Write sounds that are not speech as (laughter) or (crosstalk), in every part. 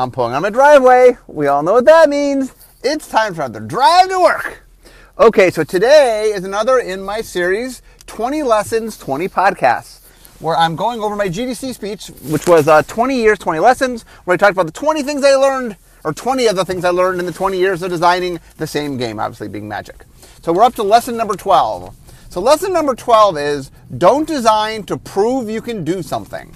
I'm pulling on my driveway. We all know what that means. It's time for another drive to work. Okay, so today is another in my series 20 Lessons, 20 Podcasts, where I'm going over my GDC speech, which was uh, 20 years, 20 lessons, where I talked about the 20 things I learned, or 20 of the things I learned in the 20 years of designing the same game, obviously being Magic. So we're up to lesson number 12. So lesson number 12 is don't design to prove you can do something.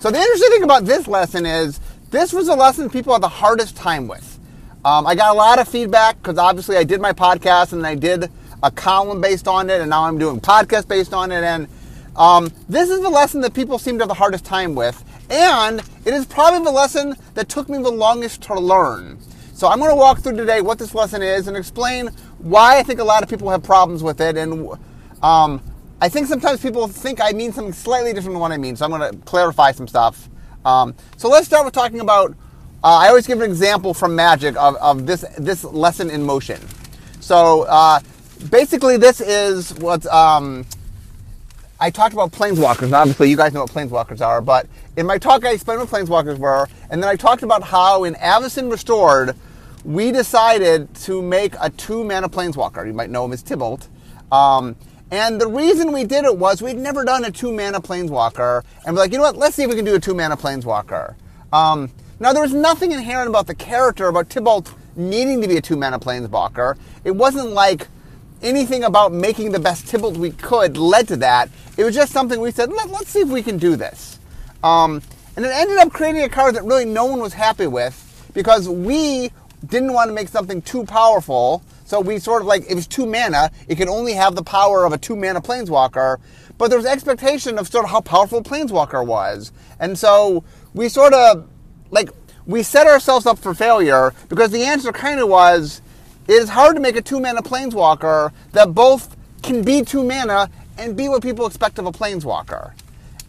So the interesting thing about this lesson is this was a lesson people had the hardest time with. Um, I got a lot of feedback because obviously I did my podcast and I did a column based on it, and now I'm doing podcast based on it. And um, this is the lesson that people seem to have the hardest time with, and it is probably the lesson that took me the longest to learn. So I'm going to walk through today what this lesson is and explain why I think a lot of people have problems with it, and um, I think sometimes people think I mean something slightly different than what I mean. So I'm going to clarify some stuff. Um, so let's start with talking about. Uh, I always give an example from Magic of, of this this lesson in motion. So uh, basically, this is what um, I talked about planeswalkers. And obviously, you guys know what planeswalkers are. But in my talk, I explained what planeswalkers were, and then I talked about how in Avacyn Restored, we decided to make a two mana planeswalker. You might know him as Tibalt. Um, and the reason we did it was we'd never done a two mana planeswalker, and we're like, you know what? Let's see if we can do a two mana planeswalker. Um, now, there was nothing inherent about the character about Tibalt needing to be a two mana planeswalker. It wasn't like anything about making the best Tibalt we could led to that. It was just something we said, Let, us see if we can do this. Um, and it ended up creating a card that really no one was happy with because we didn't want to make something too powerful so we sort of like, it was two mana. It could only have the power of a two mana planeswalker. But there was expectation of sort of how powerful planeswalker was. And so we sort of, like, we set ourselves up for failure because the answer kind of was it is hard to make a two mana planeswalker that both can be two mana and be what people expect of a planeswalker.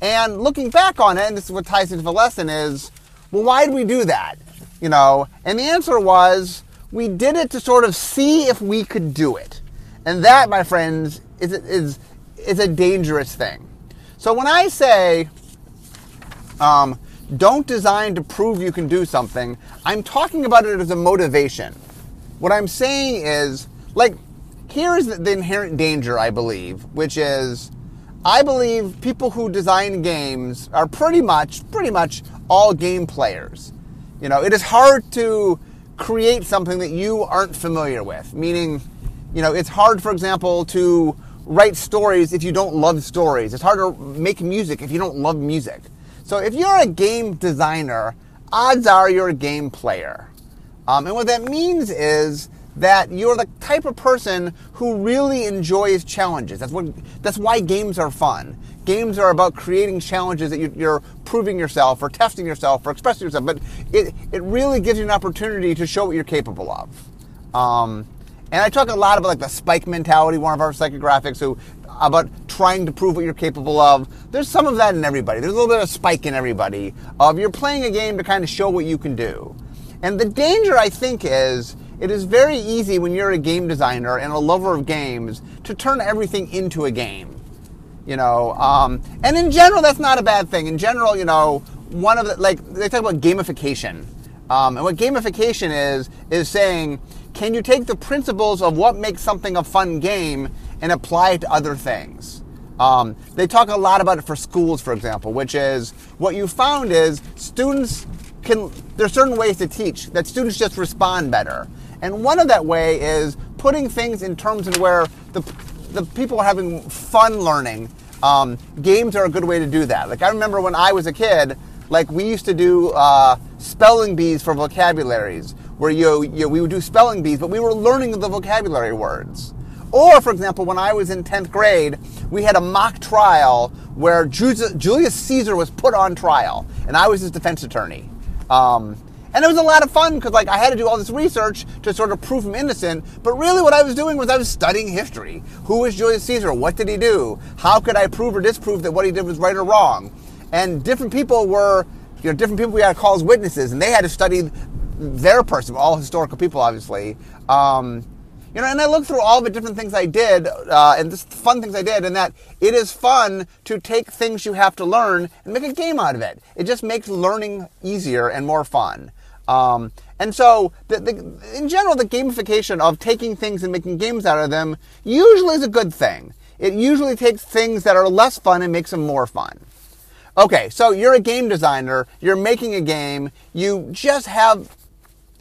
And looking back on it, and this is what ties into the lesson, is well, why did we do that? You know, and the answer was we did it to sort of see if we could do it. And that, my friends, is, is, is a dangerous thing. So when I say, um, don't design to prove you can do something, I'm talking about it as a motivation. What I'm saying is, like, here's the inherent danger, I believe, which is, I believe people who design games are pretty much, pretty much all game players. You know, it is hard to create something that you aren't familiar with. Meaning, you know, it's hard, for example, to write stories if you don't love stories. It's hard to make music if you don't love music. So if you're a game designer, odds are you're a game player. Um, and what that means is that you're the type of person who really enjoys challenges. That's what. That's why games are fun. Games are about creating challenges that you're proving yourself or testing yourself or expressing yourself. But it it really gives you an opportunity to show what you're capable of. Um, and I talk a lot about like the spike mentality, one of our psychographics, who about trying to prove what you're capable of. There's some of that in everybody. There's a little bit of spike in everybody of you're playing a game to kind of show what you can do. And the danger, I think, is it is very easy when you're a game designer and a lover of games to turn everything into a game. You know, um, and in general, that's not a bad thing. In general, you know, one of the like they talk about gamification, um, and what gamification is is saying, can you take the principles of what makes something a fun game and apply it to other things? Um, they talk a lot about it for schools, for example, which is what you found is students can there's certain ways to teach that students just respond better. And one of that way is putting things in terms of where the, the people are having fun learning. Um, games are a good way to do that. Like I remember when I was a kid, like we used to do uh, spelling bees for vocabularies, where you, you we would do spelling bees, but we were learning the vocabulary words. Or, for example, when I was in 10th grade, we had a mock trial where Julius Caesar was put on trial, and I was his defense attorney. Um, and it was a lot of fun because like I had to do all this research to sort of prove him innocent. But really what I was doing was I was studying history. Who was Julius Caesar? What did he do? How could I prove or disprove that what he did was right or wrong? And different people were, you know, different people we had to call as witnesses, and they had to study their person, all historical people, obviously. Um, you know, and I looked through all the different things I did, uh, and the fun things I did, and that it is fun to take things you have to learn and make a game out of it. It just makes learning easier and more fun. Um, and so, the, the, in general, the gamification of taking things and making games out of them usually is a good thing. It usually takes things that are less fun and makes them more fun. Okay, so you're a game designer, you're making a game, you just have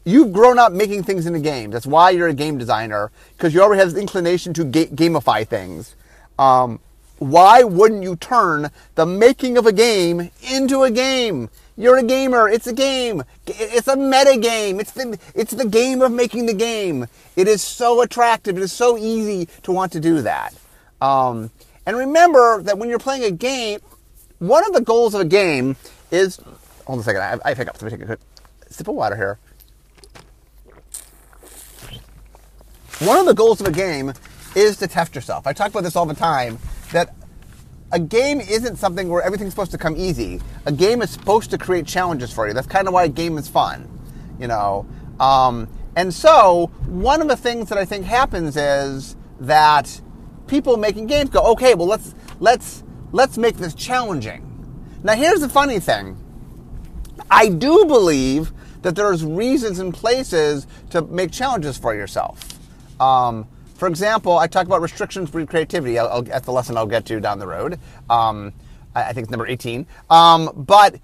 you've grown up making things in a game. That's why you're a game designer because you already have this inclination to ga- gamify things. Um, why wouldn't you turn the making of a game into a game? You're a gamer. It's a game. It's a meta game. It's the it's the game of making the game. It is so attractive. It is so easy to want to do that. Um, and remember that when you're playing a game, one of the goals of a game is. Hold on a second. I, I pick up. Let me take a quick sip of water here. One of the goals of a game is to test yourself. I talk about this all the time that a game isn't something where everything's supposed to come easy. A game is supposed to create challenges for you. That's kind of why a game is fun, you know. Um, and so, one of the things that I think happens is that people making games go, okay, well let's let's let's make this challenging. Now, here's the funny thing. I do believe that there's reasons and places to make challenges for yourself. Um, for example, I talk about restrictions breed creativity. I'll, I'll, that's the lesson I'll get to down the road. Um, I, I, think it's number 18. Um, but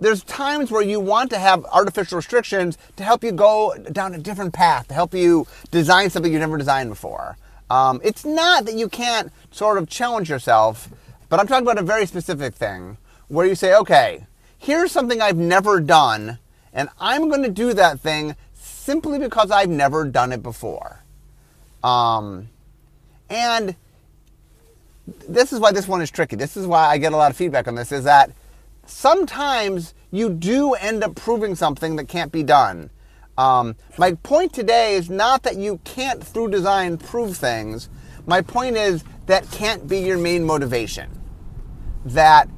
there's times where you want to have artificial restrictions to help you go down a different path, to help you design something you've never designed before. Um, it's not that you can't sort of challenge yourself, but I'm talking about a very specific thing where you say, okay, here's something I've never done, and I'm going to do that thing simply because I've never done it before. Um, and this is why this one is tricky. This is why I get a lot of feedback on this is that sometimes you do end up proving something that can't be done. Um, my point today is not that you can't, through design, prove things. My point is that can't be your main motivation. That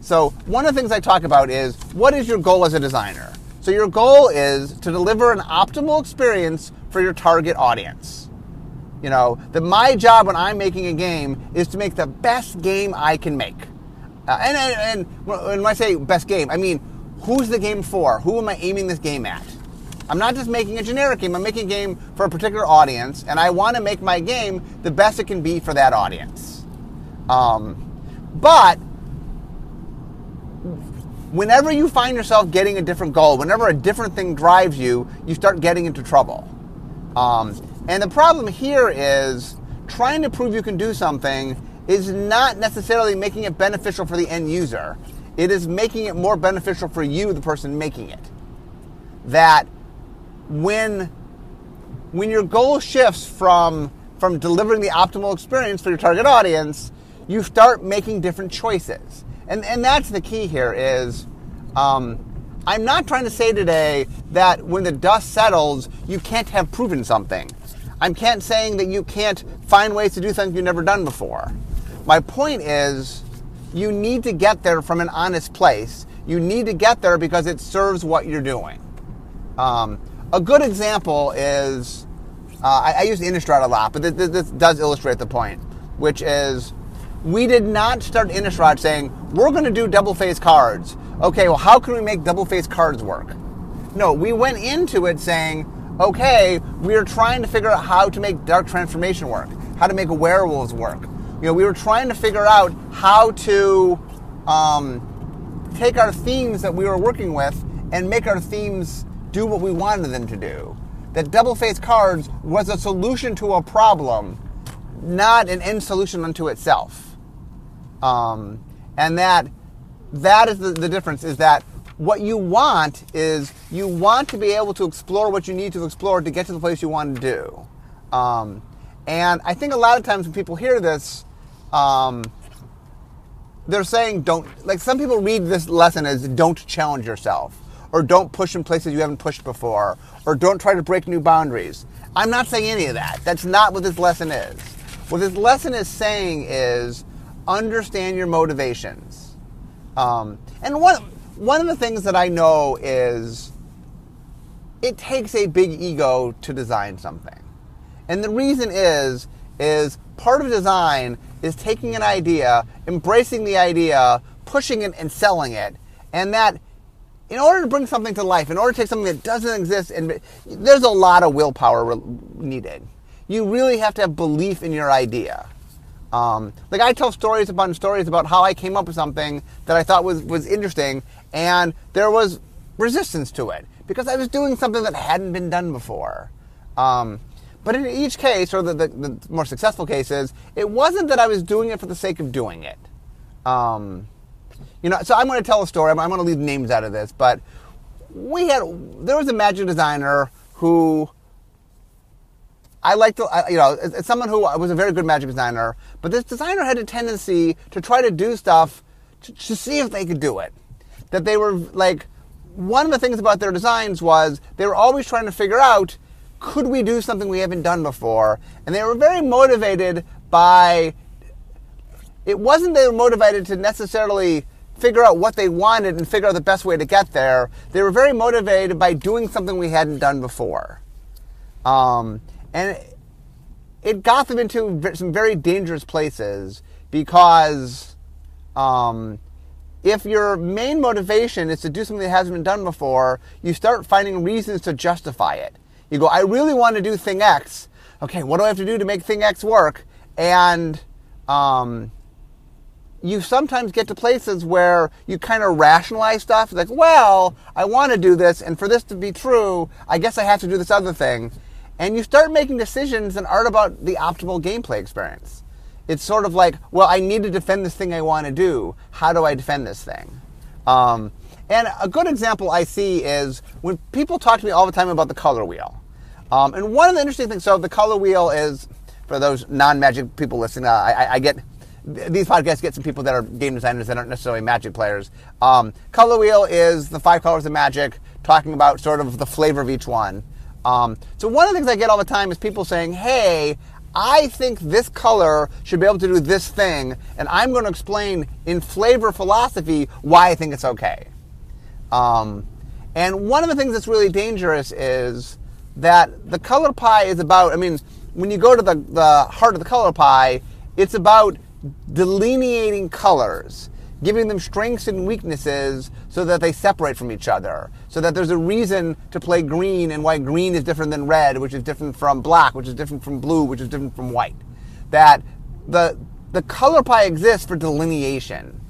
so one of the things I talk about is what is your goal as a designer? So your goal is to deliver an optimal experience for your target audience. You know, that my job when I'm making a game is to make the best game I can make. Uh, and, and, and when I say best game, I mean, who's the game for? Who am I aiming this game at? I'm not just making a generic game, I'm making a game for a particular audience, and I want to make my game the best it can be for that audience. Um, but whenever you find yourself getting a different goal, whenever a different thing drives you, you start getting into trouble. Um, and the problem here is trying to prove you can do something is not necessarily making it beneficial for the end user. It is making it more beneficial for you, the person making it. That when when your goal shifts from from delivering the optimal experience for your target audience, you start making different choices. And and that's the key here is um, I'm not trying to say today that when the dust settles, you can't have proven something. I can't saying that you can't find ways to do things you've never done before. My point is, you need to get there from an honest place. You need to get there because it serves what you're doing. Um, a good example is, uh, I, I, use Innistrad a lot, but this, this does illustrate the point, which is, we did not start Innistrad saying, we're going to do double face cards. Okay, well, how can we make double face cards work? No, we went into it saying, okay, we are trying to figure out how to make dark transformation work, how to make werewolves work. You know, we were trying to figure out how to um, take our themes that we were working with and make our themes do what we wanted them to do. That double face cards was a solution to a problem, not an end solution unto itself. Um, and that that is the, the difference is that what you want is you want to be able to explore what you need to explore to get to the place you want to do. Um, and I think a lot of times when people hear this, um, they're saying don't, like some people read this lesson as don't challenge yourself, or don't push in places you haven't pushed before, or don't try to break new boundaries. I'm not saying any of that. That's not what this lesson is. What this lesson is saying is understand your motivations. Um, and one, one of the things that I know is it takes a big ego to design something. And the reason is is part of design is taking an idea, embracing the idea, pushing it and selling it. And that in order to bring something to life, in order to take something that doesn't exist, and there's a lot of willpower needed. You really have to have belief in your idea. Um, like I tell stories upon stories about how I came up with something that I thought was was interesting, and there was resistance to it because I was doing something that hadn't been done before. Um, but in each case, or the, the, the, more successful cases, it wasn't that I was doing it for the sake of doing it. Um, you know, so I'm going to tell a story. I'm, I'm going to leave names out of this, but we had there was a magic designer who I like to, you know, it's someone who was a very good magic designer, but this designer had a tendency to try to do stuff to, to see if they could do it. That they were like, one of the things about their designs was they were always trying to figure out, could we do something we haven't done before? And they were very motivated by, it wasn't they were motivated to necessarily figure out what they wanted and figure out the best way to get there. They were very motivated by doing something we hadn't done before. Um, and it got them into some very dangerous places because um, if your main motivation is to do something that hasn't been done before, you start finding reasons to justify it. You go, I really want to do thing X. Okay, what do I have to do to make thing X work? And um, you sometimes get to places where you kind of rationalize stuff like, well, I want to do this, and for this to be true, I guess I have to do this other thing. And you start making decisions that aren't about the optimal gameplay experience. It's sort of like, well, I need to defend this thing I want to do. How do I defend this thing? Um, and a good example I see is when people talk to me all the time about the color wheel. Um, and one of the interesting things, so the color wheel is, for those non-magic people listening, uh, I, I, get these podcasts get some people that are game designers that aren't necessarily magic players. Um, color wheel is the five colors of magic, talking about sort of the flavor of each one. Um, so one of the things I get all the time is people saying, "Hey, I think this color should be able to do this thing, and I'm going to explain in flavor philosophy why I think it's okay." Um, and one of the things that's really dangerous is that the color pie is about. I mean, when you go to the, the heart of the color pie, it's about delineating colors giving them strengths and weaknesses so that they separate from each other. So that there's a reason to play green and why green is different than red, which is different from black, which is different from blue, which is different from white. That the the color pie exists for delineation.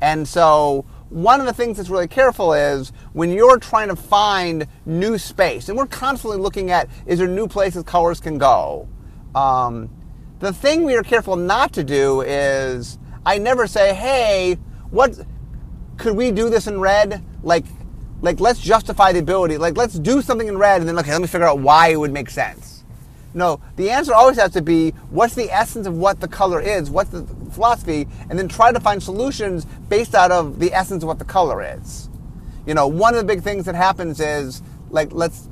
And so one of the things that's really careful is when you're trying to find new space, and we're constantly looking at is there new places colors can go. Um, the thing we are careful not to do is I never say, hey, what could we do this in red? Like, like let's justify the ability. Like let's do something in red, and then okay, let me figure out why it would make sense. No, the answer always has to be what's the essence of what the color is, what's the philosophy, and then try to find solutions based out of the essence of what the color is. You know, one of the big things that happens is like let's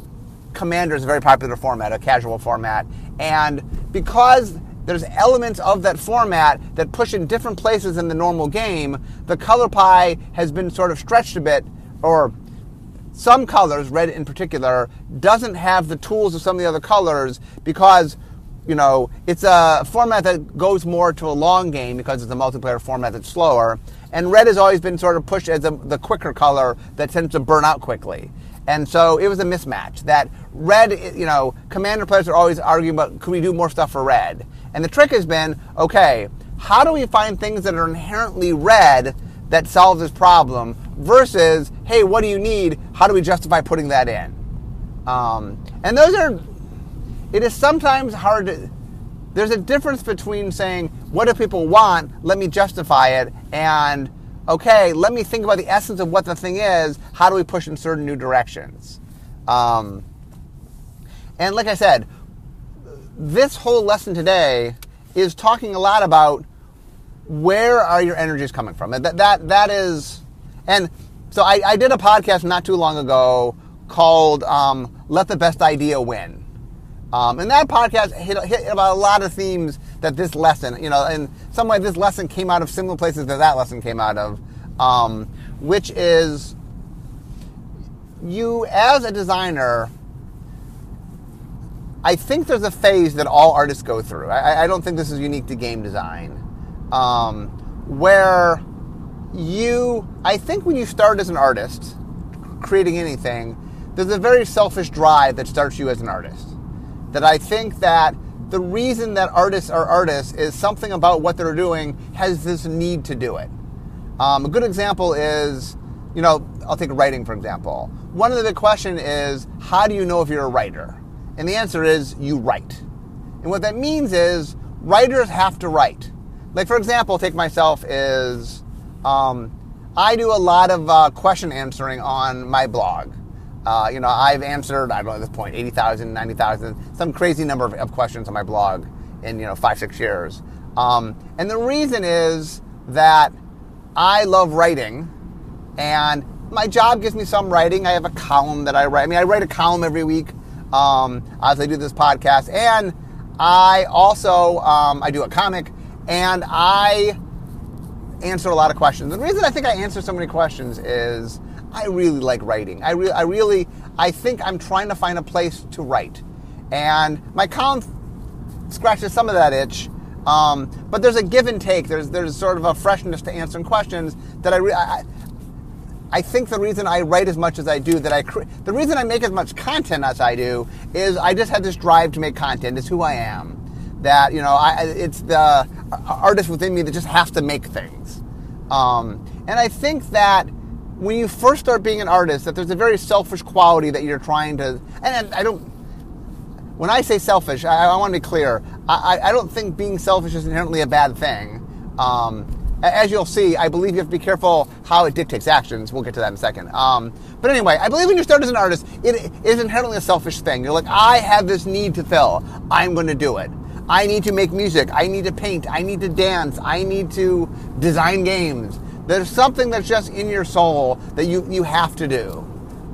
Commander is a very popular format, a casual format, and because there's elements of that format that push in different places in the normal game. The color pie has been sort of stretched a bit, or some colors, red in particular, doesn't have the tools of some of the other colors because you know, it's a format that goes more to a long game because it's a multiplayer format that's slower. And red has always been sort of pushed as a, the quicker color that tends to burn out quickly. And so it was a mismatch that red, you know, commander players are always arguing about could we do more stuff for red? And the trick has been okay, how do we find things that are inherently red that solve this problem versus, hey, what do you need? How do we justify putting that in? Um, and those are, it is sometimes hard to, there's a difference between saying, what do people want? Let me justify it. And, okay, let me think about the essence of what the thing is. How do we push in certain new directions? Um, and like I said, this whole lesson today is talking a lot about where are your energies coming from. That that that is, and so I, I did a podcast not too long ago called um, "Let the Best Idea Win," um, and that podcast hit, hit about a lot of themes that this lesson, you know, in some way this lesson came out of similar places that that lesson came out of, um, which is you as a designer I think there's a phase that all artists go through. I, I don't think this is unique to game design, um, where you, I think when you start as an artist, creating anything, there's a very selfish drive that starts you as an artist. That I think that the reason that artists are artists is something about what they're doing has this need to do it. Um, a good example is, you know, I'll take writing for example. One of the big questions is, how do you know if you're a writer? And the answer is, you write. And what that means is, writers have to write. Like for example, take myself is, um, I do a lot of uh, question answering on my blog. Uh, you know, I've answered, I don't know at this point, 80,000, 90,000, some crazy number of, of, questions on my blog in, you know, five, six years. Um, and the reason is that I love writing and my job gives me some writing. I have a column that I write. I mean, I write a column every week um, as I do this podcast. And I also, um, I do a comic and I answer a lot of questions. The reason I think I answer so many questions is I really like writing. I, I really, I think I'm trying to find a place to write. And my column scratches some of that itch. Um, but there's a give and take. There's there's sort of a freshness to answering questions that I, re- I I think the reason I write as much as I do, that I cre- the reason I make as much content as I do, is I just have this drive to make content. It's who I am. That you know, I, it's the artist within me that just has to make things. Um, and I think that when you first start being an artist, that there's a very selfish quality that you're trying to. And I don't. When I say selfish, I, I want to be clear. I, I, don't think being selfish is inherently a bad thing. Um, as you'll see, I believe you have to be careful how it dictates actions. We'll get to that in a second. Um, but anyway, I believe when you start as an artist, it is inherently a selfish thing. You're like, I have this need to fill. I'm going to do it. I need to make music. I need to paint. I need to dance. I need to design games. There's something that's just in your soul that you, you have to do.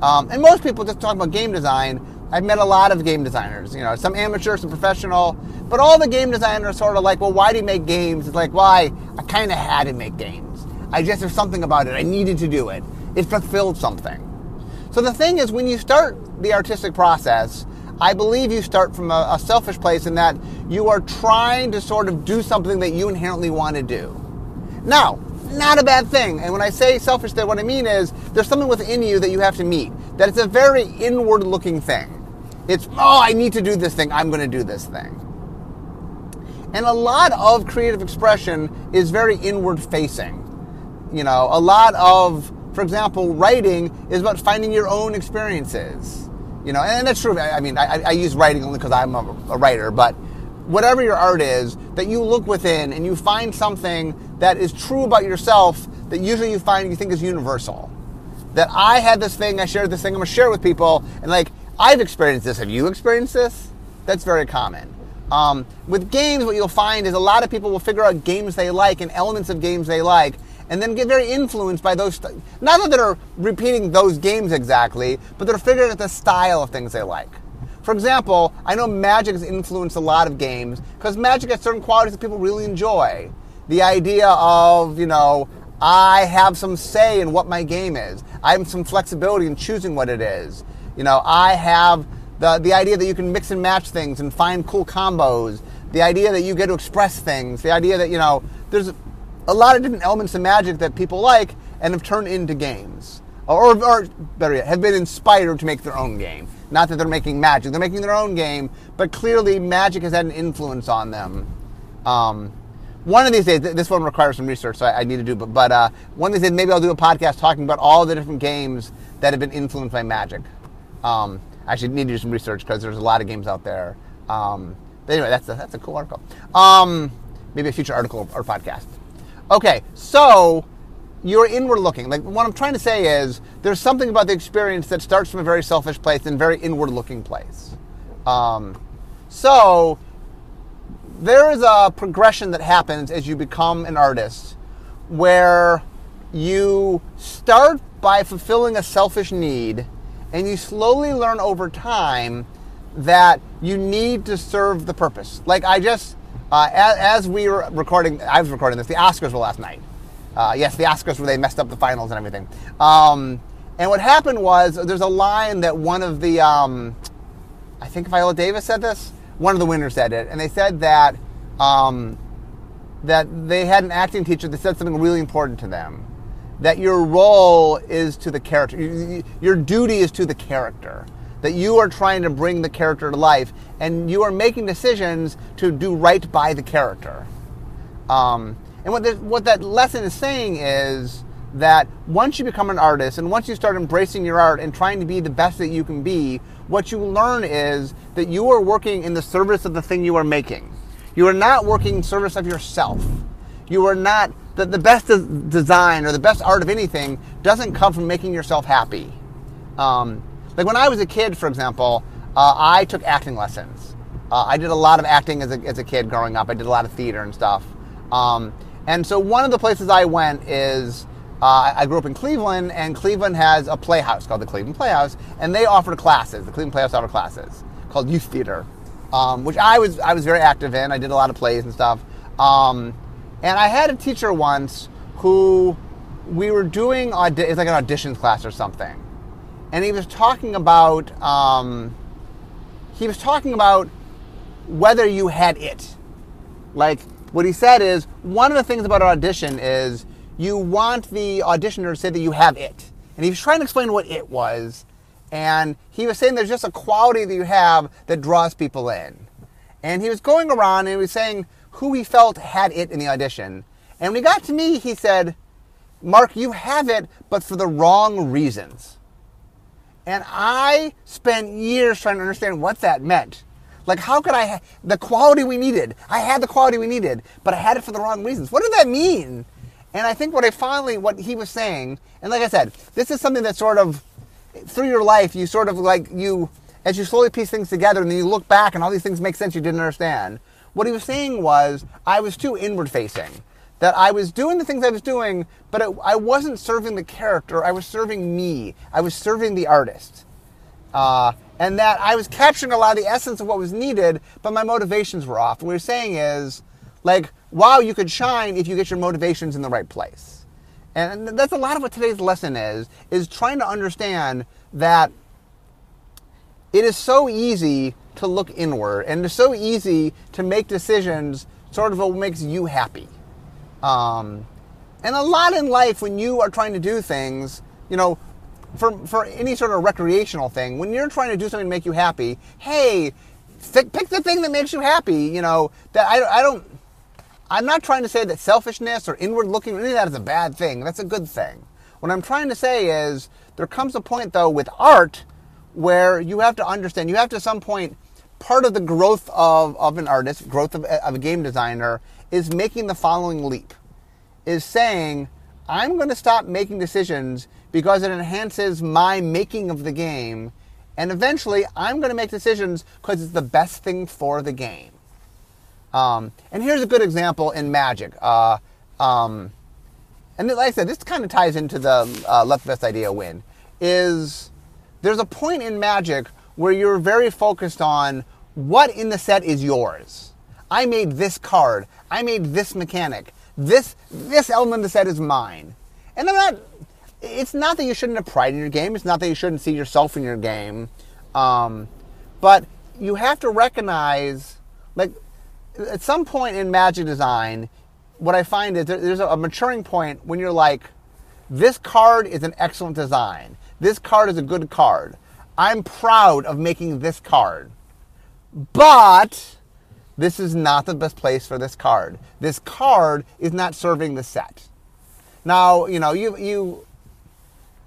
Um, and most people just talk about game design. I've met a lot of game designers, you know, some amateur, some professional, but all the game designers sort of like, well, why do you make games? It's like, why? Well, I kind of had to make games. I just, there's something about it. I needed to do it. It fulfilled something. So the thing is, when you start the artistic process, I believe you start from a, a, selfish place in that you are trying to sort of do something that you inherently want to do. Now, not a bad thing. And when I say selfish, there, what I mean is there's something within you that you have to meet. That it's a very inward looking thing. It's, oh, I need to do this thing. I'm going to do this thing. And a lot of creative expression is very inward facing. You know, a lot of, for example, writing is about finding your own experiences you know, and that's true. I mean, I, I use writing only because I'm a, a writer, but whatever your art is, that you look within and you find something that is true about yourself that usually you find you think is universal. That I had this thing, I shared this thing, I'm gonna share it with people, and like I've experienced this. Have you experienced this? That's very common. Um, with games, what you'll find is a lot of people will figure out games they like and elements of games they like, and then get very influenced by those. St- not that they're repeating those games exactly, but they're figuring out the style of things they like. For example, I know Magic has influenced a lot of games because Magic has certain qualities that people really enjoy. The idea of, you know, I have some say in what my game is. I have some flexibility in choosing what it is. You know, I have the, the idea that you can mix and match things and find cool combos. The idea that you get to express things. The idea that, you know, there's a lot of different elements of magic that people like and have turned into games. Or, or better yet, have been inspired to make their own game. Not that they're making magic, they're making their own game, but clearly magic has had an influence on them. Um, one of these days, this one requires some research, so I, I need to do, but, but uh, one of these days, maybe I'll do a podcast talking about all the different games that have been influenced by magic. Um, I actually need to do some research because there's a lot of games out there. Um, but anyway, that's a, that's a cool article. Um, maybe a future article or podcast. Okay, so you're inward looking. Like what I'm trying to say is there's something about the experience that starts from a very selfish place and very inward looking place. Um, so there is a progression that happens as you become an artist where you start by fulfilling a selfish need and you slowly learn over time that you need to serve the purpose. Like I just uh, as, as, we were recording, I was recording this. The Oscars were last night. Uh, yes, the Oscars where they messed up the finals and everything. Um, and what happened was there's a line that one of the, um, I think Viola Davis said this. One of the winners said it, and they said that um, that they had an acting teacher that said something really important to them. That your role is to the character. Your duty is to the character. That you are trying to bring the character to life, and you are making decisions to do right by the character. Um, and what, this, what that lesson is saying is that once you become an artist and once you start embracing your art and trying to be the best that you can be, what you learn is that you are working in the service of the thing you are making. You are not working in service of yourself. You are not the, the best design or the best art of anything doesn't come from making yourself happy. Um, like when I was a kid, for example, uh, I took acting lessons. Uh, I did a lot of acting as a, as a kid growing up. I did a lot of theater and stuff. Um, and so one of the places I went is uh, I grew up in Cleveland, and Cleveland has a playhouse called the Cleveland Playhouse, and they offered classes. The Cleveland Playhouse offered classes called youth theater, um, which I was I was very active in. I did a lot of plays and stuff. Um, and I had a teacher once who we were doing audi- it's like an audition class or something, and he was talking about um, he was talking about whether you had it. Like what he said is one of the things about an audition is you want the auditioner to say that you have it, and he was trying to explain what it was, and he was saying there's just a quality that you have that draws people in, and he was going around and he was saying who he felt had it in the audition. And when he got to me, he said, Mark, you have it, but for the wrong reasons. And I spent years trying to understand what that meant. Like, how could I, ha- the quality we needed, I had the quality we needed, but I had it for the wrong reasons. What did that mean? And I think what I finally, what he was saying, and like I said, this is something that sort of, through your life, you sort of like, you, as you slowly piece things together and then you look back and all these things make sense you didn't understand. What he was saying was, I was too inward facing. That I was doing the things I was doing, but it, I wasn't serving the character, I was serving me. I was serving the artist. Uh, and that I was capturing a lot of the essence of what was needed, but my motivations were off. And what we're saying is, like, wow, you could shine if you get your motivations in the right place. And that's a lot of what today's lesson is, is trying to understand that it is so easy to look inward, and it's so easy to make decisions sort of what makes you happy. Um, and a lot in life, when you are trying to do things, you know, for, for any sort of recreational thing, when you're trying to do something to make you happy, hey, pick, pick the thing that makes you happy. You know, that I, I don't, I'm not trying to say that selfishness or inward looking, any of that is a bad thing. That's a good thing. What I'm trying to say is there comes a point, though, with art where you have to understand, you have to, at some point, part of the growth of, of an artist, growth of, of a game designer, is making the following leap is saying, I'm going to stop making decisions because it enhances my making of the game. And eventually, I'm going to make decisions because it's the best thing for the game. Um, and here's a good example in Magic. Uh, um, and like I said, this kind of ties into the uh, let the best idea win. Is there's a point in Magic where you're very focused on what in the set is yours. I made this card. I made this mechanic. This this element of the set is mine. And I'm not. It's not that you shouldn't have pride in your game. It's not that you shouldn't see yourself in your game. Um, but you have to recognize, like, at some point in magic design, what I find is there's a maturing point when you're like, this card is an excellent design. This card is a good card. I'm proud of making this card. But this is not the best place for this card. This card is not serving the set. Now, you know, you you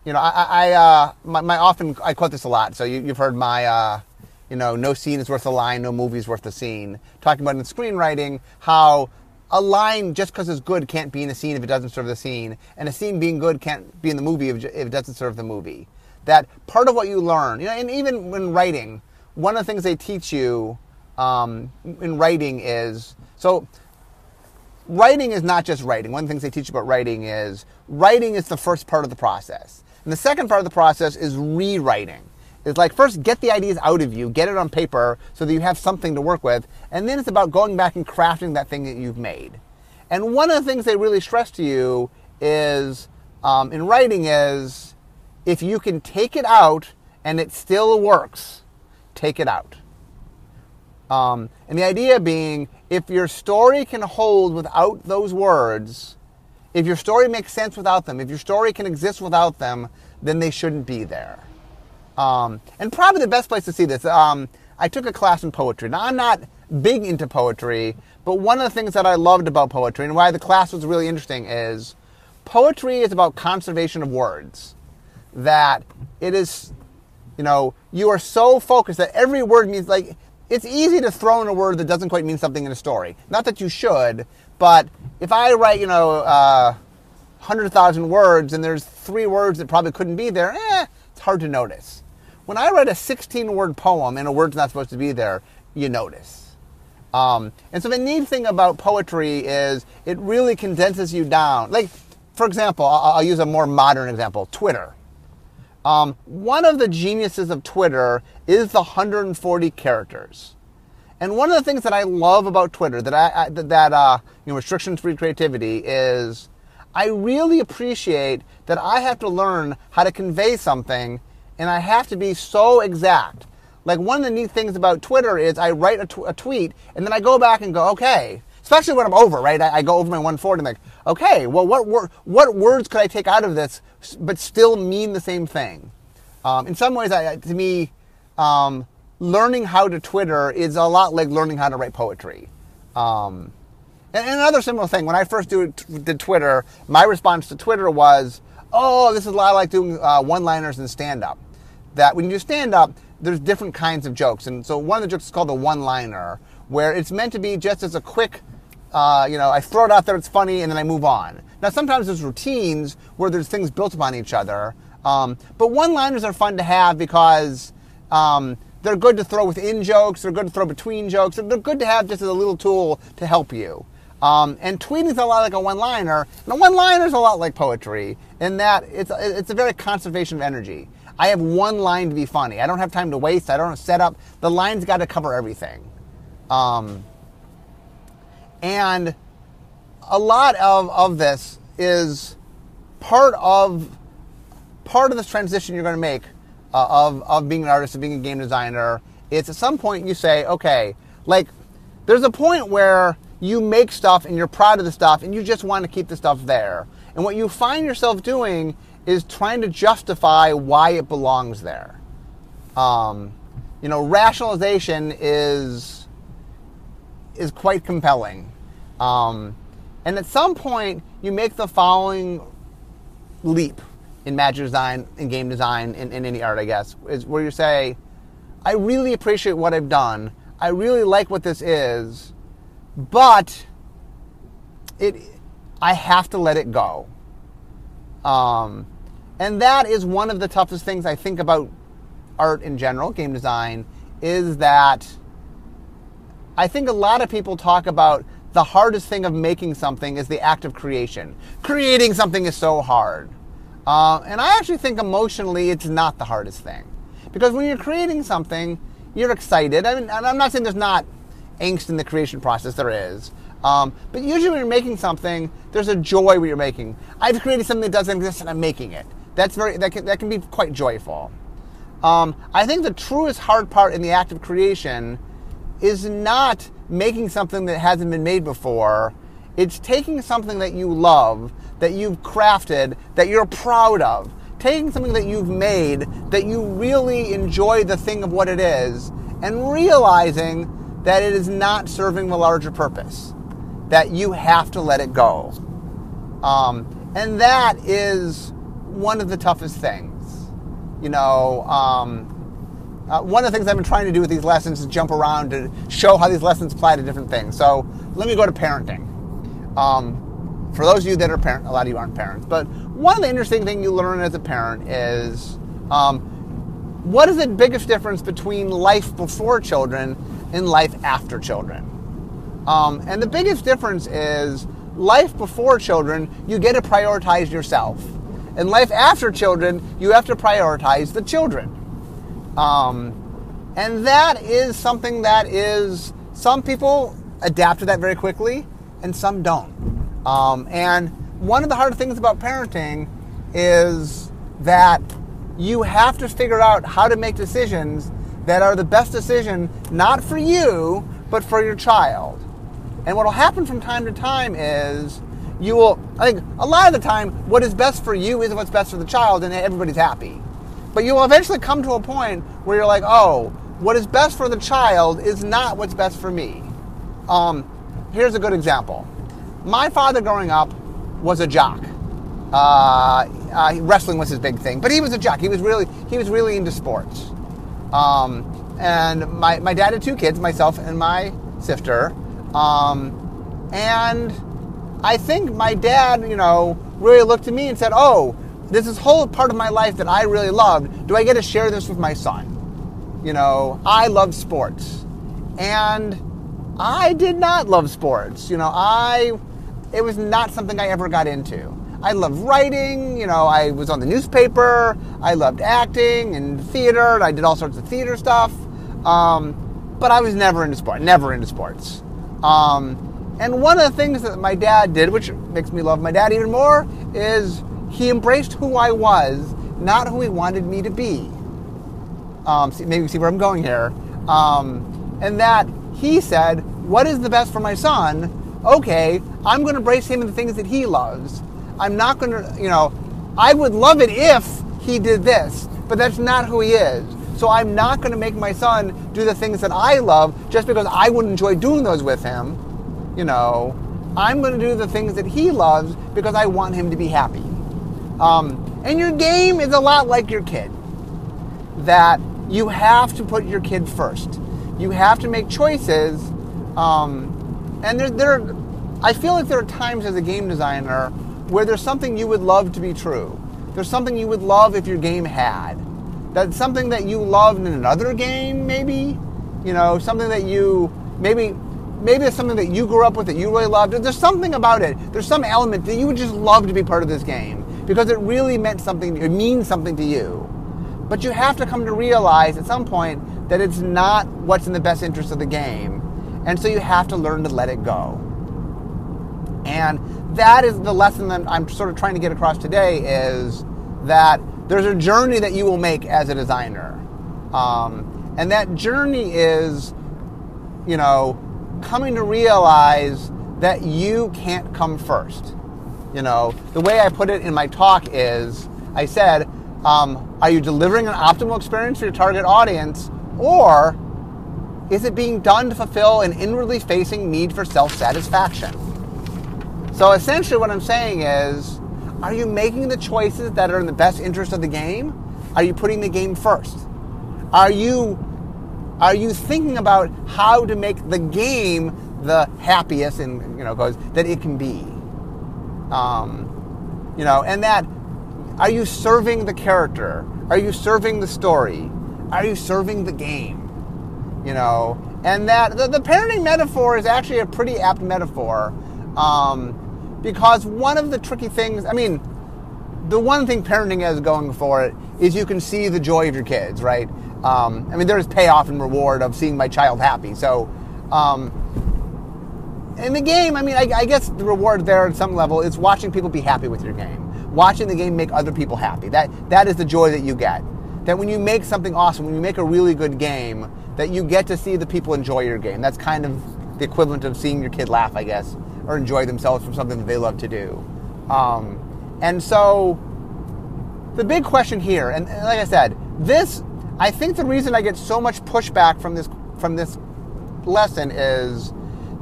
you know, I, I uh, my, my, often I quote this a lot. So you, have heard my, uh, you know, no scene is worth a line, no movie is worth a scene. Talking about in screenwriting how a line just because it's good can't be in a scene if it doesn't serve the scene, and a scene being good can't be in the movie if it doesn't serve the movie. That part of what you learn, you know, and even when writing, one of the things they teach you um, in writing is so writing is not just writing. One of the things they teach you about writing is writing is the first part of the process. And the second part of the process is rewriting. It's like first get the ideas out of you, get it on paper so that you have something to work with, and then it's about going back and crafting that thing that you've made. And one of the things they really stress to you is um, in writing is if you can take it out and it still works, take it out. Um, and the idea being, if your story can hold without those words, if your story makes sense without them, if your story can exist without them, then they shouldn't be there. Um, and probably the best place to see this, um, I took a class in poetry. Now, I'm not big into poetry, but one of the things that I loved about poetry and why the class was really interesting is poetry is about conservation of words. That it is, you know, you are so focused that every word means like it's easy to throw in a word that doesn't quite mean something in a story. Not that you should, but if I write, you know, uh, 100,000 words and there's three words that probably couldn't be there, eh, it's hard to notice. When I write a 16 word poem and a word's not supposed to be there, you notice. Um, and so the neat thing about poetry is it really condenses you down. Like, for example, I'll, I'll use a more modern example Twitter. Um, one of the geniuses of Twitter is the 140 characters. And one of the things that I love about Twitter, that I, I that uh, you know, restrictions-free creativity, is I really appreciate that I have to learn how to convey something and I have to be so exact. Like one of the neat things about Twitter is I write a, tw- a tweet and then I go back and go, okay, especially when I'm over, right? I, I go over my 140 and like, okay, well, what, wor- what words could I take out of this but still mean the same thing? Um, in some ways, I, to me, um, learning how to Twitter is a lot like learning how to write poetry. Um, and, and, another similar thing, when I first do, did Twitter, my response to Twitter was, oh, this is a lot like doing uh, one-liners and stand-up that when you do stand up, there's different kinds of jokes. And so one of the jokes is called the one liner, where it's meant to be just as a quick, uh, you know, I throw it out there, it's funny, and then I move on. Now, sometimes there's routines where there's things built upon each other. Um, but one liners are fun to have because um, they're good to throw within jokes, they're good to throw between jokes, they're good to have just as a little tool to help you. Um, and tweeting is a lot like a one-liner, and a one-liner is a lot like poetry in that it's, it's a very conservation of energy. I have one line to be funny. I don't have time to waste. I don't have set up. The line's got to cover everything. Um, and a lot of, of this is part of part of this transition you're going to make uh, of, of being an artist and being a game designer. It's at some point you say, okay, like there's a point where you make stuff and you're proud of the stuff and you just want to keep the stuff there. And what you find yourself doing is trying to justify why it belongs there. Um, you know, rationalization is is quite compelling. Um, and at some point, you make the following leap in magic design, in game design, in, in any art, I guess, is where you say, I really appreciate what I've done. I really like what this is, but it, I have to let it go. Um, and that is one of the toughest things I think about art in general, game design, is that I think a lot of people talk about the hardest thing of making something is the act of creation. Creating something is so hard. Uh, and I actually think emotionally it's not the hardest thing. Because when you're creating something, you're excited. I mean, I'm not saying there's not angst in the creation process, there is. Um, but usually when you're making something, there's a joy when you're making. I've created something that doesn't exist and I'm making it. That's very that can, that can be quite joyful. Um, I think the truest hard part in the act of creation is not making something that hasn't been made before. It's taking something that you love, that you've crafted, that you're proud of, taking something that you've made, that you really enjoy the thing of what it is, and realizing that it is not serving the larger purpose, that you have to let it go. Um, and that is one of the toughest things. You know, um, uh, one of the things I've been trying to do with these lessons is jump around to show how these lessons apply to different things. So let me go to parenting. Um, for those of you that are parents, a lot of you aren't parents, but one of the interesting things you learn as a parent is um, what is the biggest difference between life before children and life after children? Um, and the biggest difference is life before children, you get to prioritize yourself. In life after children, you have to prioritize the children. Um, and that is something that is, some people adapt to that very quickly and some don't. Um, and one of the hard things about parenting is that you have to figure out how to make decisions that are the best decision, not for you, but for your child. And what will happen from time to time is you will. I think a lot of the time, what is best for you isn't what's best for the child, and everybody's happy. But you will eventually come to a point where you're like, oh, what is best for the child is not what's best for me. Um, here's a good example. My father, growing up, was a jock. Uh, uh, wrestling was his big thing, but he was a jock. He was really he was really into sports. Um, and my, my dad had two kids, myself and my sister. Um, and I think my dad, you know, really looked at me and said, "Oh, this is whole part of my life that I really loved. Do I get to share this with my son?" You know, I love sports, and I did not love sports. You know, I it was not something I ever got into. I loved writing, you know, I was on the newspaper, I loved acting and theater, and I did all sorts of theater stuff. Um, but I was never into sport, never into sports. Um, and one of the things that my dad did, which makes me love my dad even more, is he embraced who I was, not who he wanted me to be. Um, see, maybe see where I'm going here. Um, and that he said, What is the best for my son? Okay, I'm going to embrace him in the things that he loves. I'm not going to, you know, I would love it if he did this, but that's not who he is. So I'm not going to make my son do the things that I love just because I would enjoy doing those with him. You know, I'm going to do the things that he loves because I want him to be happy. Um, and your game is a lot like your kid. That you have to put your kid first. You have to make choices. Um, and there, there, I feel like there are times as a game designer where there's something you would love to be true. There's something you would love if your game had. That's something that you loved in another game, maybe. You know, something that you maybe maybe it's something that you grew up with that you really loved. There's something about it. There's some element that you would just love to be part of this game because it really meant something. It means something to you. But you have to come to realize at some point that it's not what's in the best interest of the game, and so you have to learn to let it go. And that is the lesson that I'm sort of trying to get across today is that there's a journey that you will make as a designer. Um, and that journey is, you know, coming to realize that you can't come first. You know, the way I put it in my talk is I said, um, are you delivering an optimal experience for your target audience, or is it being done to fulfill an inwardly facing need for self satisfaction? So essentially, what I'm saying is, are you making the choices that are in the best interest of the game? Are you putting the game first? Are you are you thinking about how to make the game the happiest and you know goes that it can be? Um, you know, and that are you serving the character? Are you serving the story? Are you serving the game? You know, and that the, the parenting metaphor is actually a pretty apt metaphor. Um, because one of the tricky things, I mean, the one thing parenting has going for it is you can see the joy of your kids, right? Um, I mean, there is payoff and reward of seeing my child happy. So, um, in the game, I mean, I, I, guess the reward there at some level is watching people be happy with your game, watching the game make other people happy. That that is the joy that you get. That when you make something awesome, when you make a really good game, that you get to see the people enjoy your game. That's kind of the equivalent of seeing your kid laugh, I guess or enjoy themselves from something that they love to do. Um, and so the big question here, and, and like I said, this I think the reason I get so much pushback from this from this lesson is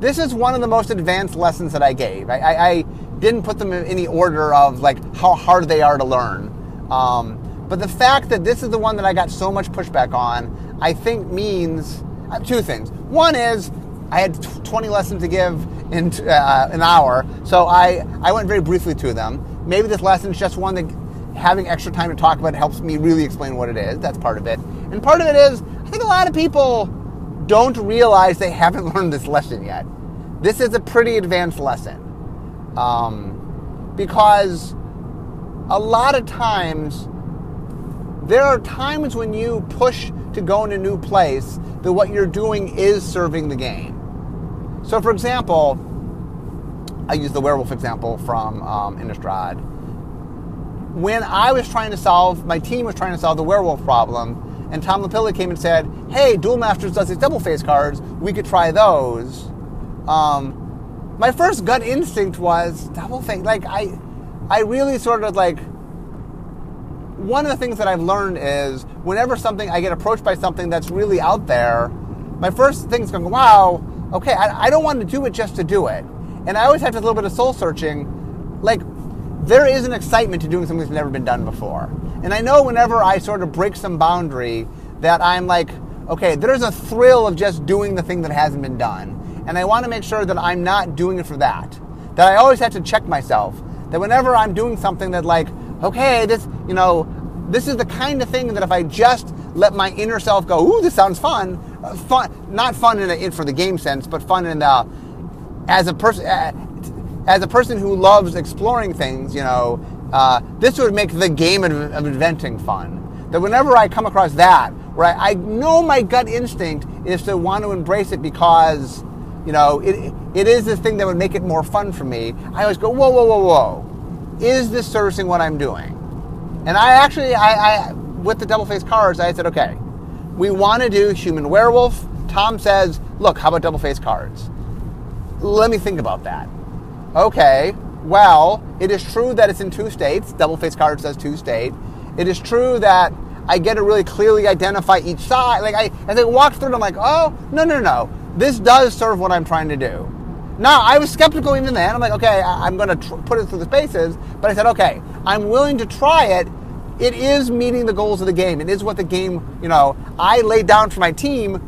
this is one of the most advanced lessons that I gave. I, I, I didn't put them in any order of like how hard they are to learn. Um, but the fact that this is the one that I got so much pushback on, I think means uh, two things. One is I had 20 lessons to give in uh, an hour, so I, I went very briefly to them. Maybe this lesson is just one that having extra time to talk about helps me really explain what it is. That's part of it. And part of it is, I think a lot of people don't realize they haven't (laughs) learned this lesson yet. This is a pretty advanced lesson. Um, because a lot of times, there are times when you push to go in a new place that what you're doing is serving the game. So, for example, I use the werewolf example from um, Innistrad. When I was trying to solve, my team was trying to solve the werewolf problem, and Tom LaPille came and said, "Hey, Duel Masters does these double face cards. We could try those." Um, my first gut instinct was double face. Like I, I really sort of like. One of the things that I've learned is whenever something I get approached by something that's really out there, my first thing is going, "Wow, okay, I, I don't want to do it just to do it," and I always have to a little bit of soul searching. Like there is an excitement to doing something that's never been done before, and I know whenever I sort of break some boundary that I'm like, okay, there's a thrill of just doing the thing that hasn't been done and I want to make sure that I'm not doing it for that. That I always have to check myself. That whenever I'm doing something that like, okay, this, you know, this is the kind of thing that if I just let my inner self go, ooh, this sounds fun, uh, fun, not fun in, a, in for the game sense, but fun in the as a person, as a person who loves exploring things, you know, uh, this would make the game of, of, inventing fun. That whenever I come across that, where I, I know my gut instinct is to want to embrace it because you know, it, it is this thing that would make it more fun for me. I always go, whoa, whoa, whoa, whoa. Is this servicing what I'm doing? And I actually, I, I with the double face cards, I said, okay, we want to do human werewolf. Tom says, look, how about double face cards? Let me think about that. Okay, well, it is true that it's in two states. Double face card says two state. It is true that I get to really clearly identify each side. Like I, as I walk through it, I'm like, oh, no, no, no this does serve what I'm trying to do. Now, I was skeptical even then. I'm like, okay, I'm going to tr- put it through the paces. But I said, okay, I'm willing to try it. It is meeting the goals of the game. It is what the game, you know, I laid down for my team. (coughs)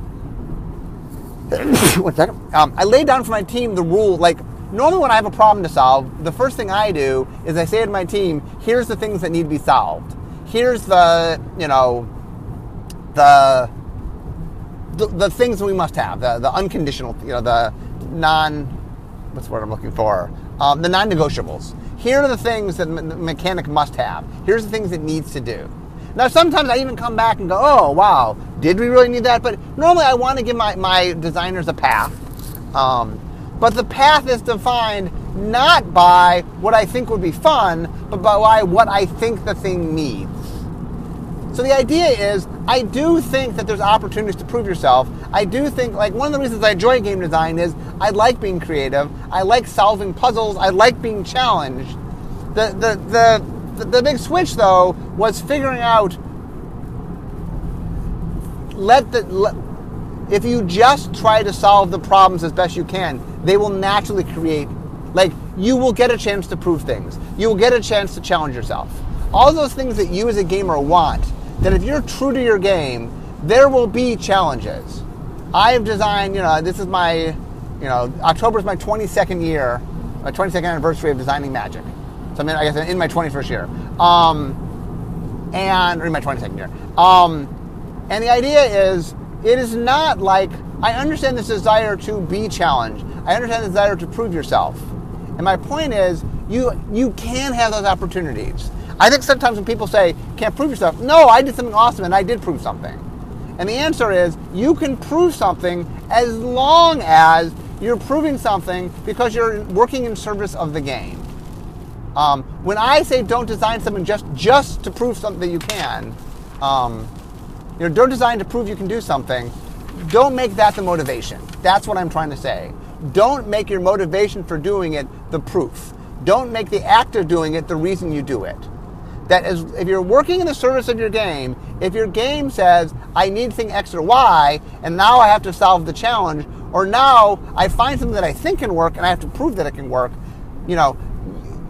One second. Um, I laid down for my team the rule. Like, normally when I have a problem to solve, the first thing I do is I say to my team, here's the things that need to be solved. Here's the, you know, the the, the things we must have, the, the unconditional, you know, the non, what's the word I'm looking for? Um, the non-negotiables. Here are the things that the mechanic must have. Here's the things it needs to do. Now, sometimes I even come back and go, oh, wow, did we really need that? But normally I want to give my, my designers a path. Um, but the path is defined not by what I think would be fun, but by what I think the thing needs. So the idea is, I do think that there's opportunities to prove yourself. I do think, like, one of the reasons I enjoy game design is I like being creative. I like solving puzzles. I like being challenged. The, the, the, the, big switch, though, was figuring out let the, let, if you just try to solve the problems as best you can, they will naturally create, like, you will get a chance to prove things. You will get a chance to challenge yourself. All those things that you as a gamer want that if you're true to your game, there will be challenges. I have designed, you know, this is my, you know, October is my 22nd year, my 22nd anniversary of designing Magic. So I'm in, I guess in my 21st year. Um, and, or in my 22nd year. Um, and the idea is, it is not like, I understand this desire to be challenged. I understand the desire to prove yourself. And my point is, you, you can have those opportunities. I think sometimes when people say, can't prove yourself, no, I did something awesome and I did prove something. And the answer is, you can prove something as long as you're proving something because you're working in service of the game. Um, when I say don't design something just, just to prove something that you can, um, you know, don't design to prove you can do something, don't make that the motivation. That's what I'm trying to say. Don't make your motivation for doing it the proof. Don't make the act of doing it the reason you do it that is, if you're working in the service of your game, if your game says, I need thing X or Y, and now I have to solve the challenge, or now I find something that I think can work and I have to prove that it can work, you know,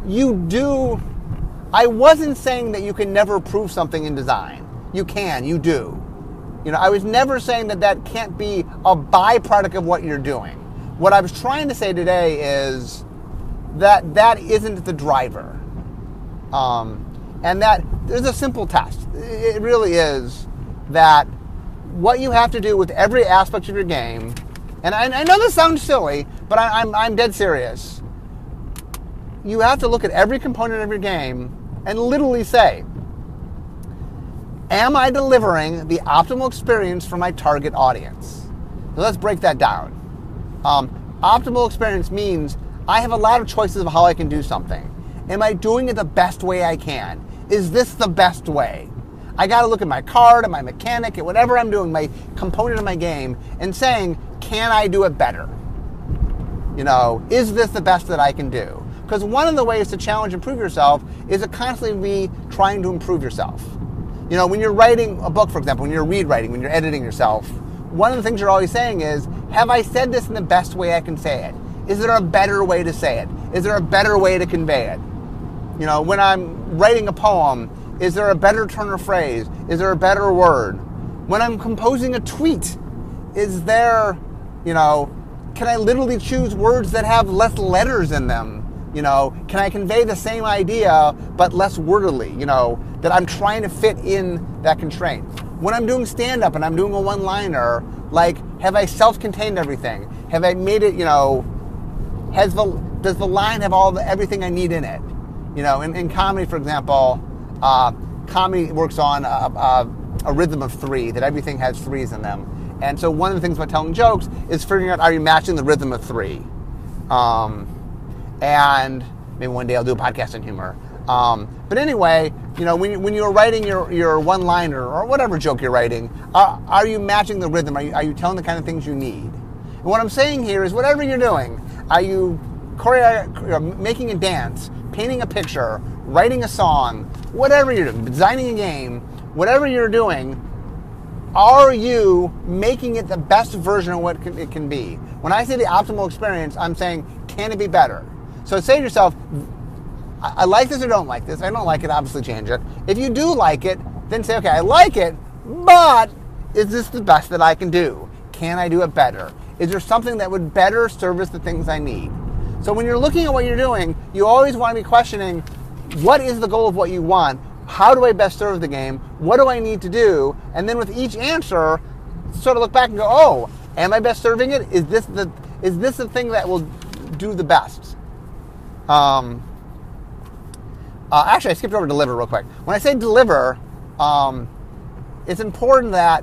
you do. I wasn't saying that you can never prove something in design. You can, you do. You know, I was never saying that that can't be a byproduct of what you're doing. What I was trying to say today is that that isn't the driver. Um, and that there's a simple test. It really is that what you have to do with every aspect of your game, and I, I know this sounds silly, but I, I'm, I'm dead serious. You have to look at every component of your game and literally say, Am I delivering the optimal experience for my target audience? So let's break that down. Um, optimal experience means I have a lot of choices of how I can do something. Am I doing it the best way I can? Is this the best way? I got to look at my card and my mechanic and whatever I'm doing, my component of my game, and saying, can I do it better? You know, is this the best that I can do? Because one of the ways to challenge and improve yourself is to constantly be trying to improve yourself. You know, when you're writing a book, for example, when you're read writing, when you're editing yourself, one of the things you're always saying is, have I said this in the best way I can say it? Is there a better way to say it? Is there a better way to convey it? You know, when I'm writing a poem, is there a better turn of phrase? Is there a better word? When I'm composing a tweet, is there, you know, can I literally choose words that have less letters in them? You know, can I convey the same idea but less wordily? You know, that I'm trying to fit in that constraint. When I'm doing stand up and I'm doing a one liner, like, have I self contained everything? Have I made it, you know, has the, does the line have all the, everything I need in it? You know, in, in comedy, for example, uh, comedy works on a, a, a rhythm of three, that everything has threes in them. And so one of the things about telling jokes is figuring out are you matching the rhythm of three? Um, and maybe one day I'll do a podcast on humor. Um, but anyway, you know, when, when you're writing your, your one liner or whatever joke you're writing, are, are you matching the rhythm? Are you, are you telling the kind of things you need? And what I'm saying here is whatever you're doing, are you choreo- making a dance, painting a picture, writing a song, whatever you're doing, designing a game, whatever you're doing, are you making it the best version of what it can be? When I say the optimal experience, I'm saying, can it be better? So say to yourself, I like this or don't like this. I don't like it, obviously change it. If you do like it, then say, okay, I like it, but is this the best that I can do? Can I do it better? Is there something that would better service the things I need? So when you're looking at what you're doing, you always want to be questioning what is the goal of what you want? How do I best serve the game? What do I need to do? And then with each answer, sort of look back and go, oh, am I best serving it? Is this the is this the thing that will do the best? Um, uh, actually, I skipped over deliver real quick. When I say deliver, um, it's important that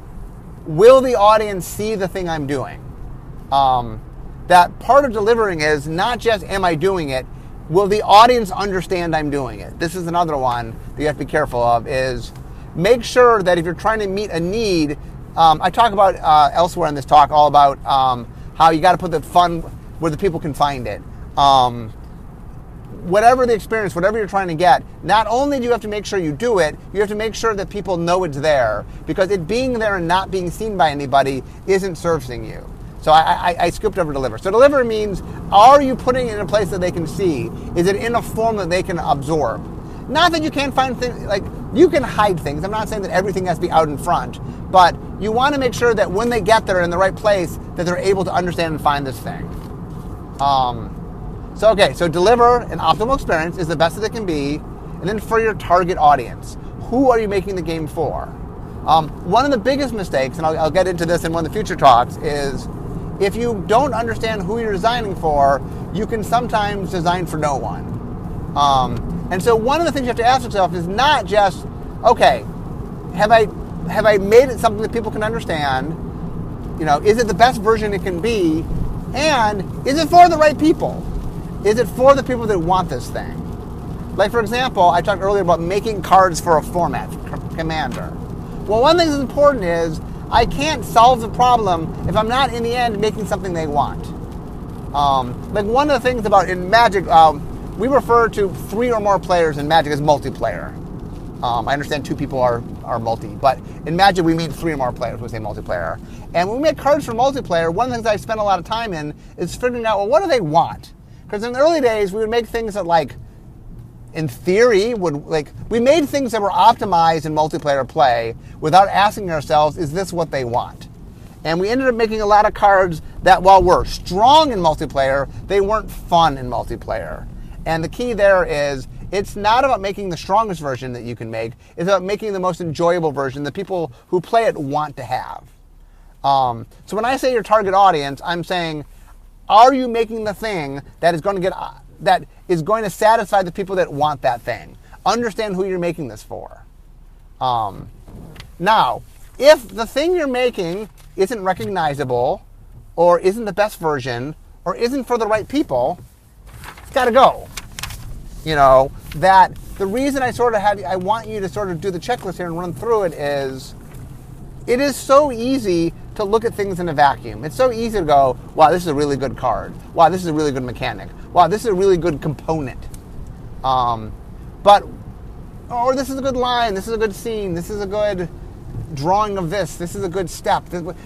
will the audience see the thing I'm doing? Um, that part of delivering is not just am I doing it, will the audience understand I'm doing it? This is another one that you have to be careful of is make sure that if you're trying to meet a need, um, I talk about uh, elsewhere in this talk all about um, how you got to put the fun where the people can find it. Um, whatever the experience, whatever you're trying to get, not only do you have to make sure you do it, you have to make sure that people know it's there because it being there and not being seen by anybody isn't servicing you. So I, I, I skipped over deliver. So deliver means are you putting it in a place that they can see? Is it in a form that they can absorb? Not that you can't find things like you can hide things. I'm not saying that everything has to be out in front, but you want to make sure that when they get there in the right place, that they're able to understand and find this thing. Um, so, okay, so deliver an optimal experience is the best that it can be. And then for your target audience, who are you making the game for? Um, one of the biggest mistakes, and I'll, I'll get into this in one of the future talks, is if you don't understand who you're designing for, you can sometimes design for no one. Um, and so one of the things you have to ask yourself is not just, okay, have I have I made it something that people can understand? You know, is it the best version it can be? And is it for the right people? Is it for the people that want this thing? Like, for example, I talked earlier about making cards for a format, Commander. Well, one thing that's important is I can't solve the problem if I'm not in the end making something they want. Um, like one of the things about in Magic, um, we refer to three or more players in Magic as multiplayer. Um, I understand two people are, are multi, but in Magic we mean three or more players when we say multiplayer. And when we make cards for multiplayer, one of the things I spend a lot of time in is figuring out, well, what do they want? Because in the early days, we would make things that, like, in theory, would like we made things that were optimized in multiplayer play without asking ourselves, is this what they want? And we ended up making a lot of cards that, while were strong in multiplayer, they weren't fun in multiplayer. And the key there is it's not about making the strongest version that you can make. It's about making the most enjoyable version that people who play it want to have. Um, so when I say your target audience, I'm saying are you making the thing that is going to get that is going to satisfy the people that want that thing? Understand who you're making this for. Um, now, if the thing you're making isn't recognizable, or isn't the best version, or isn't for the right people, it's got to go. You know that the reason I sort of have I want you to sort of do the checklist here and run through it is it is so easy to look at things in a vacuum. It's so easy to go, wow, this is a really good card. Wow, this is a really good mechanic. Wow, this is a really good component. Um, but, or this is a good line, this is a good scene, this is a good drawing of this, this is a good step.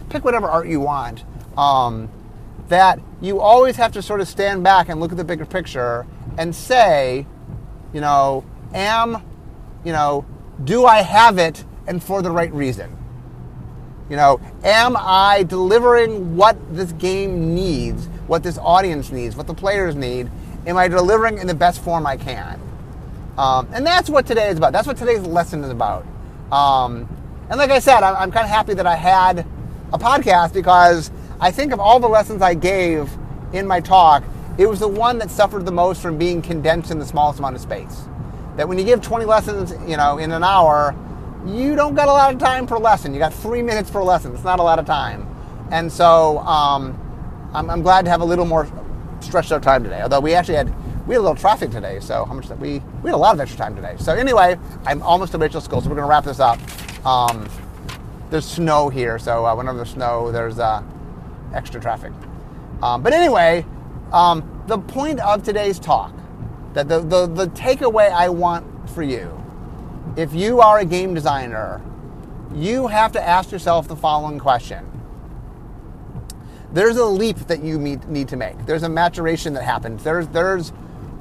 Pick whatever art you want. Um, that you always have to sort of stand back and look at the bigger picture and say, you know, am, you know, do I have it and for the right reason? You know, am I delivering what this game needs, what this audience needs, what the players need? Am I delivering in the best form I can? Um, and that's what today is about. That's what today's lesson is about. Um, and like I said, I'm, I'm kind of happy that I had a podcast because I think of all the lessons I gave in my talk, it was the one that suffered the most from being condensed in the smallest amount of space. That when you give 20 lessons, you know, in an hour, you don't got a lot of time per lesson. You got three minutes per lesson. It's not a lot of time. And so um, I'm, I'm, glad to have a little more stretched out time today. Although we actually had we had a little traffic today, so how much that we we had a lot of extra time today. So anyway, I'm almost to Rachel's school, so we're gonna wrap this up. Um, there's snow here, so uh, whenever there's snow, there's uh, extra traffic. Um, but anyway, um, the point of today's talk, that the, the, the takeaway I want for you, if you are a game designer, you have to ask yourself the following question. There's a leap that you need to make. There's a maturation that happens. There's, there's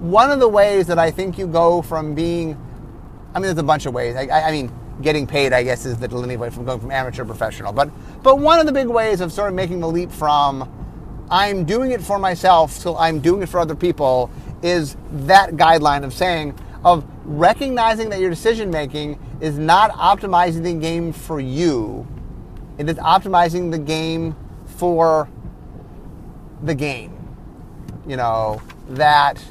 one of the ways that I think you go from being, I mean, there's a bunch of ways. I, I mean, getting paid, I guess, is the delineation from going from amateur to professional. But but one of the big ways of sort of making the leap from I'm doing it for myself to I'm doing it for other people is that guideline of saying of recognizing that your decision making is not optimizing the game for you. It is optimizing the game for the game. You know, that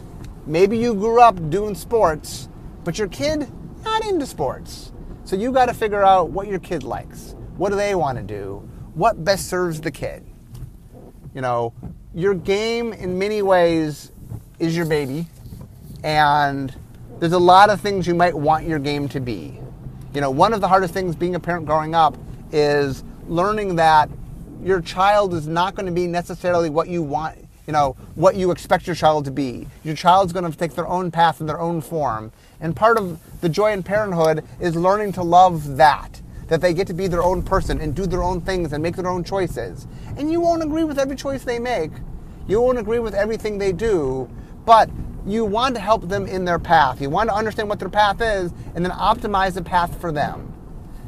maybe you grew up doing sports, but your kid not into sports so you got to figure out what your kid likes. What do they want to do? What best serves the kid? You know, your game in many ways is your baby, and there's a lot of things you might want your game to be. You know, one of the hardest things being a parent growing up is learning that your child is not going to be necessarily what you want, you know, what you expect your child to be. Your child's going to take their own path in their own form. And part of the joy in parenthood is learning to love that. That they get to be their own person and do their own things and make their own choices. And you won't agree with every choice they make. You won't agree with everything they do. But you want to help them in their path. You want to understand what their path is and then optimize the path for them.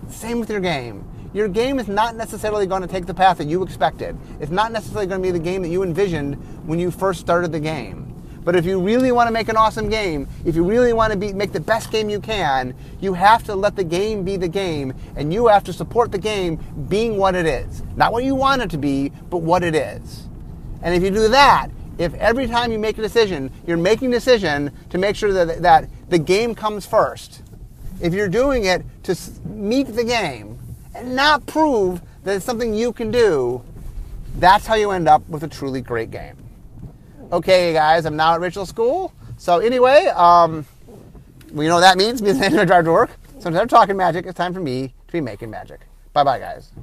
Same with your game. Your game is not necessarily going to take the path that you expected. It's not necessarily going to be the game that you envisioned when you first started the game. But if you really want to make an awesome game, if you really want to be, make the best game you can, you have to let the game be the game, and you have to support the game being what it is. Not what you want it to be, but what it is. And if you do that, if every time you make a decision, you're making a decision to make sure that, that the game comes first, if you're doing it to meet the game and not prove that it's something you can do, that's how you end up with a truly great game. Okay, guys, I'm now at Rachel's school. So anyway, um, you know what that means? (laughs) Means I drive to work. So instead of talking magic, it's time for me to be making magic. Bye bye, guys.